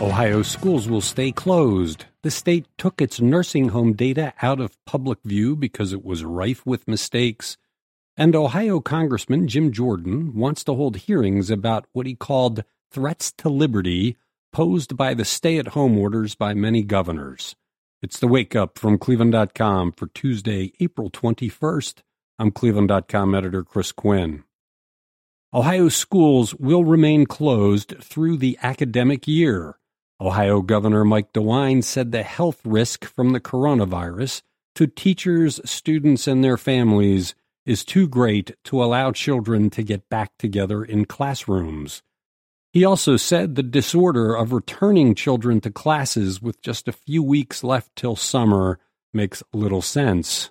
Ohio schools will stay closed. The state took its nursing home data out of public view because it was rife with mistakes. And Ohio Congressman Jim Jordan wants to hold hearings about what he called threats to liberty posed by the stay at home orders by many governors. It's the wake up from Cleveland.com for Tuesday, April 21st. I'm Cleveland.com editor Chris Quinn. Ohio schools will remain closed through the academic year. Ohio Governor Mike DeWine said the health risk from the coronavirus to teachers, students, and their families is too great to allow children to get back together in classrooms. He also said the disorder of returning children to classes with just a few weeks left till summer makes little sense.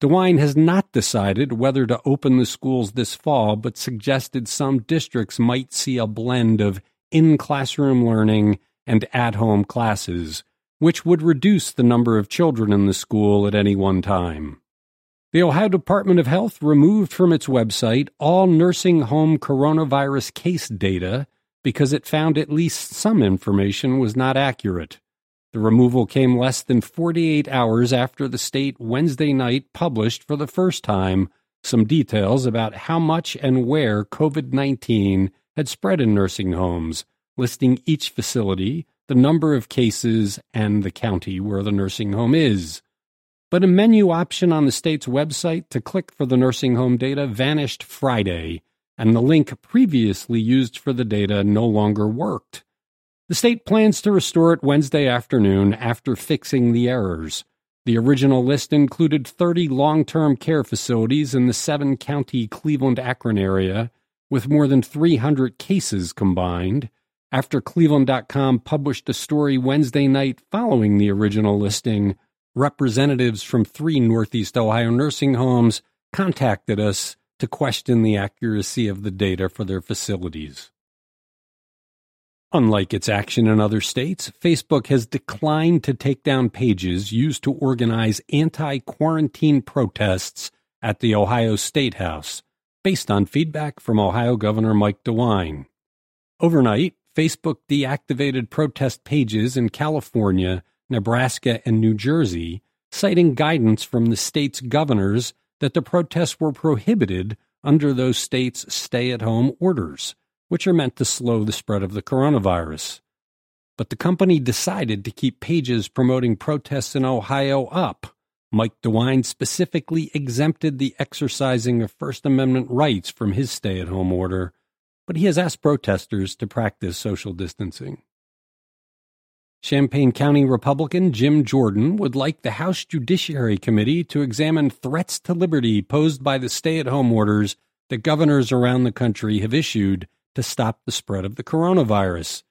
DeWine has not decided whether to open the schools this fall, but suggested some districts might see a blend of in classroom learning and at home classes, which would reduce the number of children in the school at any one time. The Ohio Department of Health removed from its website all nursing home coronavirus case data because it found at least some information was not accurate. The removal came less than 48 hours after the state Wednesday night published for the first time some details about how much and where COVID 19 had spread in nursing homes, listing each facility, the number of cases, and the county where the nursing home is. But a menu option on the state's website to click for the nursing home data vanished Friday, and the link previously used for the data no longer worked. The state plans to restore it Wednesday afternoon after fixing the errors. The original list included 30 long term care facilities in the seven county Cleveland Akron area, with more than 300 cases combined after Cleveland.com published a story Wednesday night following the original listing, representatives from three Northeast Ohio nursing homes contacted us to question the accuracy of the data for their facilities. Unlike its action in other states, Facebook has declined to take down pages used to organize anti quarantine protests at the Ohio State House, based on feedback from Ohio Governor Mike DeWine. Overnight, Facebook deactivated protest pages in California, Nebraska, and New Jersey, citing guidance from the state's governors that the protests were prohibited under those states' stay at home orders, which are meant to slow the spread of the coronavirus. But the company decided to keep pages promoting protests in Ohio up. Mike DeWine specifically exempted the exercising of First Amendment rights from his stay at home order but he has asked protesters to practice social distancing. Champaign County Republican Jim Jordan would like the House Judiciary Committee to examine threats to liberty posed by the stay at home orders that governors around the country have issued to stop the spread of the coronavirus.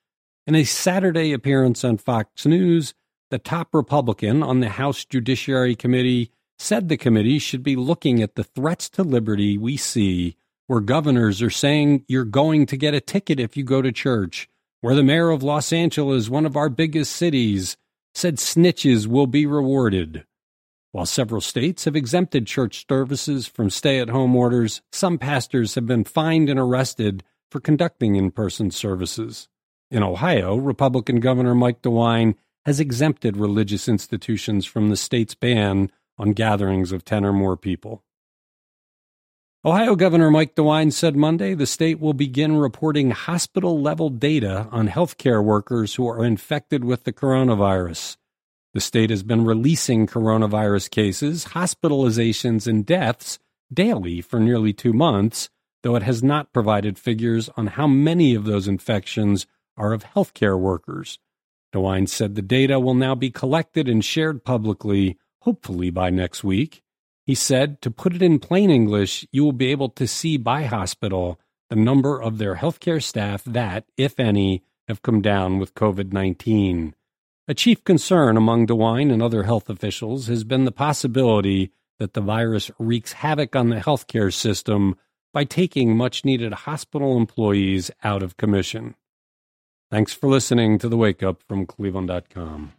In a Saturday appearance on Fox News, the top Republican on the House Judiciary Committee said the committee should be looking at the threats to liberty we see where governors are saying you're going to get a ticket if you go to church, where the mayor of Los Angeles, one of our biggest cities, said snitches will be rewarded. While several states have exempted church services from stay at home orders, some pastors have been fined and arrested for conducting in person services. In Ohio, Republican Governor Mike DeWine has exempted religious institutions from the state's ban on gatherings of 10 or more people. Ohio Governor Mike DeWine said Monday the state will begin reporting hospital level data on healthcare workers who are infected with the coronavirus. The state has been releasing coronavirus cases, hospitalizations, and deaths daily for nearly two months, though it has not provided figures on how many of those infections are of healthcare workers. DeWine said the data will now be collected and shared publicly, hopefully by next week. He said, to put it in plain English, you will be able to see by hospital the number of their healthcare staff that, if any, have come down with COVID 19. A chief concern among DeWine and other health officials has been the possibility that the virus wreaks havoc on the healthcare system by taking much needed hospital employees out of commission. Thanks for listening to the Wake Up from Cleveland.com.